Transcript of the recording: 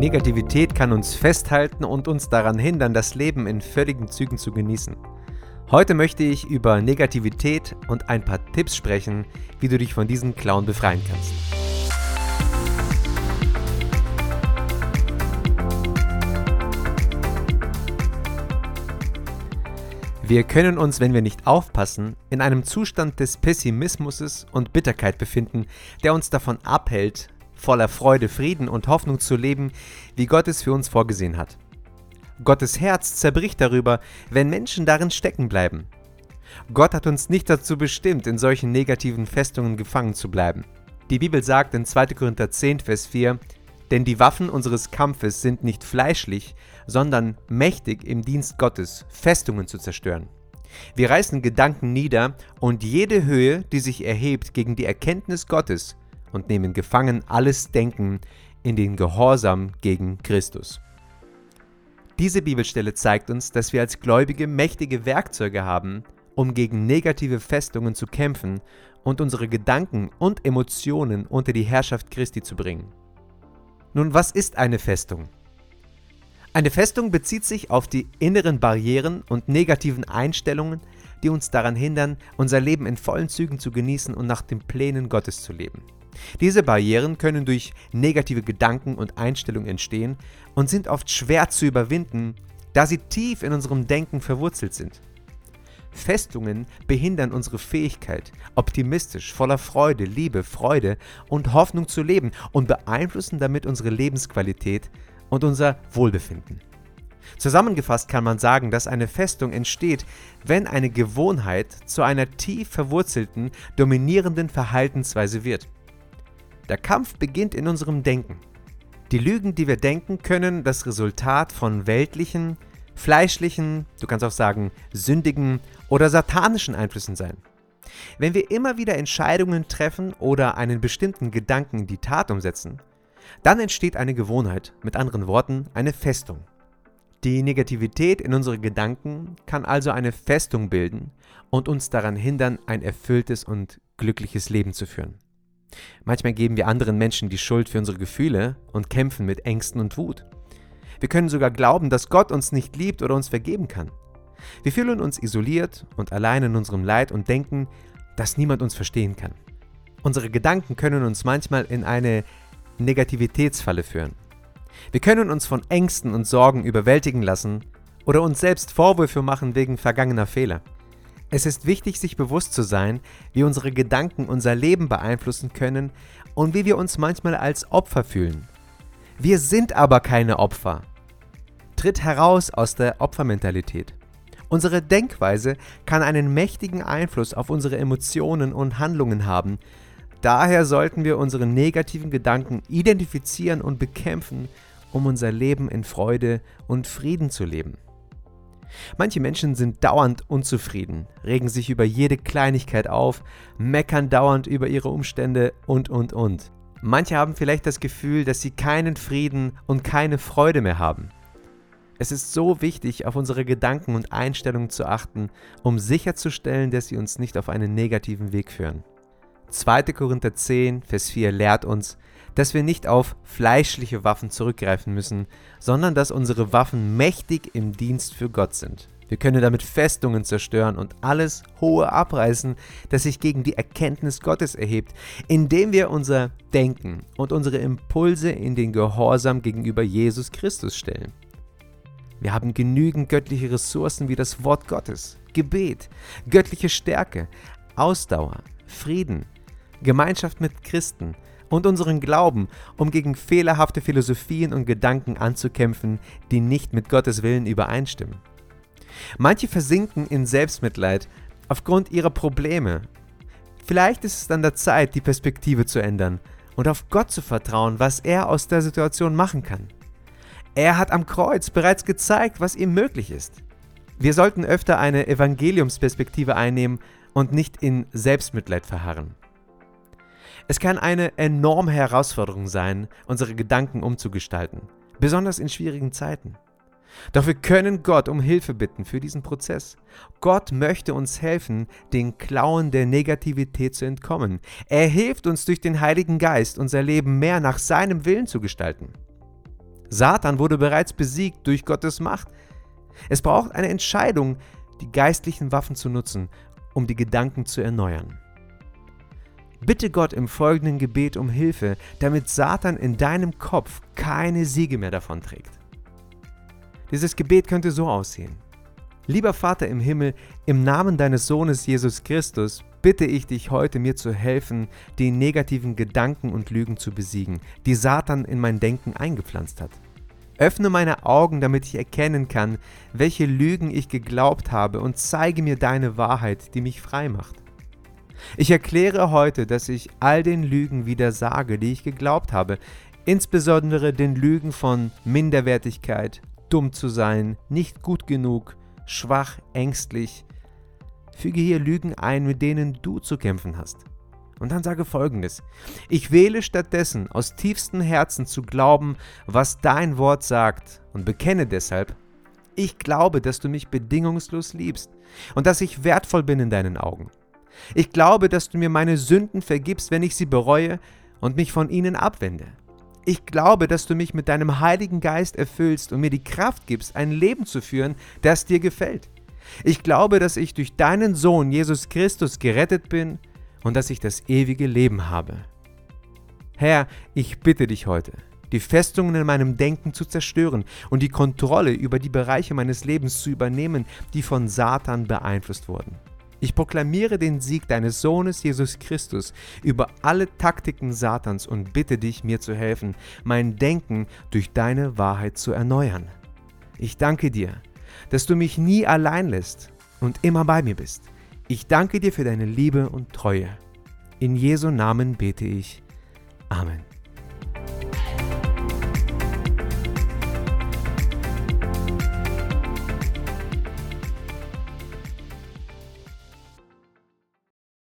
Negativität kann uns festhalten und uns daran hindern, das Leben in völligen Zügen zu genießen. Heute möchte ich über Negativität und ein paar Tipps sprechen, wie du dich von diesen Clown befreien kannst. Wir können uns, wenn wir nicht aufpassen, in einem Zustand des Pessimismus und Bitterkeit befinden, der uns davon abhält, voller Freude, Frieden und Hoffnung zu leben, wie Gott es für uns vorgesehen hat. Gottes Herz zerbricht darüber, wenn Menschen darin stecken bleiben. Gott hat uns nicht dazu bestimmt, in solchen negativen Festungen gefangen zu bleiben. Die Bibel sagt in 2. Korinther 10, Vers 4, denn die Waffen unseres Kampfes sind nicht fleischlich, sondern mächtig im Dienst Gottes, Festungen zu zerstören. Wir reißen Gedanken nieder und jede Höhe, die sich erhebt gegen die Erkenntnis Gottes, und nehmen gefangen alles Denken in den Gehorsam gegen Christus. Diese Bibelstelle zeigt uns, dass wir als Gläubige mächtige Werkzeuge haben, um gegen negative Festungen zu kämpfen und unsere Gedanken und Emotionen unter die Herrschaft Christi zu bringen. Nun, was ist eine Festung? Eine Festung bezieht sich auf die inneren Barrieren und negativen Einstellungen, die uns daran hindern, unser Leben in vollen Zügen zu genießen und nach den Plänen Gottes zu leben. Diese Barrieren können durch negative Gedanken und Einstellungen entstehen und sind oft schwer zu überwinden, da sie tief in unserem Denken verwurzelt sind. Festungen behindern unsere Fähigkeit, optimistisch, voller Freude, Liebe, Freude und Hoffnung zu leben und beeinflussen damit unsere Lebensqualität und unser Wohlbefinden. Zusammengefasst kann man sagen, dass eine Festung entsteht, wenn eine Gewohnheit zu einer tief verwurzelten, dominierenden Verhaltensweise wird. Der Kampf beginnt in unserem Denken. Die Lügen, die wir denken, können das Resultat von weltlichen, fleischlichen, du kannst auch sagen sündigen oder satanischen Einflüssen sein. Wenn wir immer wieder Entscheidungen treffen oder einen bestimmten Gedanken in die Tat umsetzen, dann entsteht eine Gewohnheit, mit anderen Worten eine Festung. Die Negativität in unsere Gedanken kann also eine Festung bilden und uns daran hindern, ein erfülltes und glückliches Leben zu führen. Manchmal geben wir anderen Menschen die Schuld für unsere Gefühle und kämpfen mit Ängsten und Wut. Wir können sogar glauben, dass Gott uns nicht liebt oder uns vergeben kann. Wir fühlen uns isoliert und allein in unserem Leid und denken, dass niemand uns verstehen kann. Unsere Gedanken können uns manchmal in eine Negativitätsfalle führen. Wir können uns von Ängsten und Sorgen überwältigen lassen oder uns selbst Vorwürfe machen wegen vergangener Fehler. Es ist wichtig, sich bewusst zu sein, wie unsere Gedanken unser Leben beeinflussen können und wie wir uns manchmal als Opfer fühlen. Wir sind aber keine Opfer tritt heraus aus der Opfermentalität. Unsere Denkweise kann einen mächtigen Einfluss auf unsere Emotionen und Handlungen haben. Daher sollten wir unsere negativen Gedanken identifizieren und bekämpfen, um unser Leben in Freude und Frieden zu leben. Manche Menschen sind dauernd unzufrieden, regen sich über jede Kleinigkeit auf, meckern dauernd über ihre Umstände und, und, und. Manche haben vielleicht das Gefühl, dass sie keinen Frieden und keine Freude mehr haben. Es ist so wichtig, auf unsere Gedanken und Einstellungen zu achten, um sicherzustellen, dass sie uns nicht auf einen negativen Weg führen. 2. Korinther 10, Vers 4 lehrt uns, dass wir nicht auf fleischliche Waffen zurückgreifen müssen, sondern dass unsere Waffen mächtig im Dienst für Gott sind. Wir können damit Festungen zerstören und alles Hohe abreißen, das sich gegen die Erkenntnis Gottes erhebt, indem wir unser Denken und unsere Impulse in den Gehorsam gegenüber Jesus Christus stellen. Wir haben genügend göttliche Ressourcen wie das Wort Gottes, Gebet, göttliche Stärke, Ausdauer, Frieden, Gemeinschaft mit Christen und unseren Glauben, um gegen fehlerhafte Philosophien und Gedanken anzukämpfen, die nicht mit Gottes Willen übereinstimmen. Manche versinken in Selbstmitleid aufgrund ihrer Probleme. Vielleicht ist es an der Zeit, die Perspektive zu ändern und auf Gott zu vertrauen, was er aus der Situation machen kann. Er hat am Kreuz bereits gezeigt, was ihm möglich ist. Wir sollten öfter eine Evangeliumsperspektive einnehmen und nicht in Selbstmitleid verharren. Es kann eine enorme Herausforderung sein, unsere Gedanken umzugestalten, besonders in schwierigen Zeiten. Doch wir können Gott um Hilfe bitten für diesen Prozess. Gott möchte uns helfen, den Klauen der Negativität zu entkommen. Er hilft uns durch den Heiligen Geist, unser Leben mehr nach seinem Willen zu gestalten. Satan wurde bereits besiegt durch Gottes Macht. Es braucht eine Entscheidung, die geistlichen Waffen zu nutzen, um die Gedanken zu erneuern. Bitte Gott im folgenden Gebet um Hilfe, damit Satan in deinem Kopf keine Siege mehr davonträgt. Dieses Gebet könnte so aussehen. Lieber Vater im Himmel, im Namen deines Sohnes Jesus Christus bitte ich dich heute mir zu helfen, die negativen Gedanken und Lügen zu besiegen, die Satan in mein Denken eingepflanzt hat. Öffne meine Augen, damit ich erkennen kann, welche Lügen ich geglaubt habe und zeige mir deine Wahrheit, die mich frei macht. Ich erkläre heute, dass ich all den Lügen widersage, die ich geglaubt habe, insbesondere den Lügen von Minderwertigkeit, dumm zu sein, nicht gut genug, schwach, ängstlich. Füge hier Lügen ein, mit denen du zu kämpfen hast. Und dann sage folgendes. Ich wähle stattdessen aus tiefstem Herzen zu glauben, was dein Wort sagt und bekenne deshalb, ich glaube, dass du mich bedingungslos liebst und dass ich wertvoll bin in deinen Augen. Ich glaube, dass du mir meine Sünden vergibst, wenn ich sie bereue und mich von ihnen abwende. Ich glaube, dass du mich mit deinem Heiligen Geist erfüllst und mir die Kraft gibst, ein Leben zu führen, das dir gefällt. Ich glaube, dass ich durch deinen Sohn Jesus Christus gerettet bin und dass ich das ewige Leben habe. Herr, ich bitte dich heute, die Festungen in meinem Denken zu zerstören und die Kontrolle über die Bereiche meines Lebens zu übernehmen, die von Satan beeinflusst wurden. Ich proklamiere den Sieg deines Sohnes Jesus Christus über alle Taktiken Satans und bitte dich, mir zu helfen, mein Denken durch deine Wahrheit zu erneuern. Ich danke dir, dass du mich nie allein lässt und immer bei mir bist. Ich danke dir für deine Liebe und Treue. In Jesu Namen bete ich.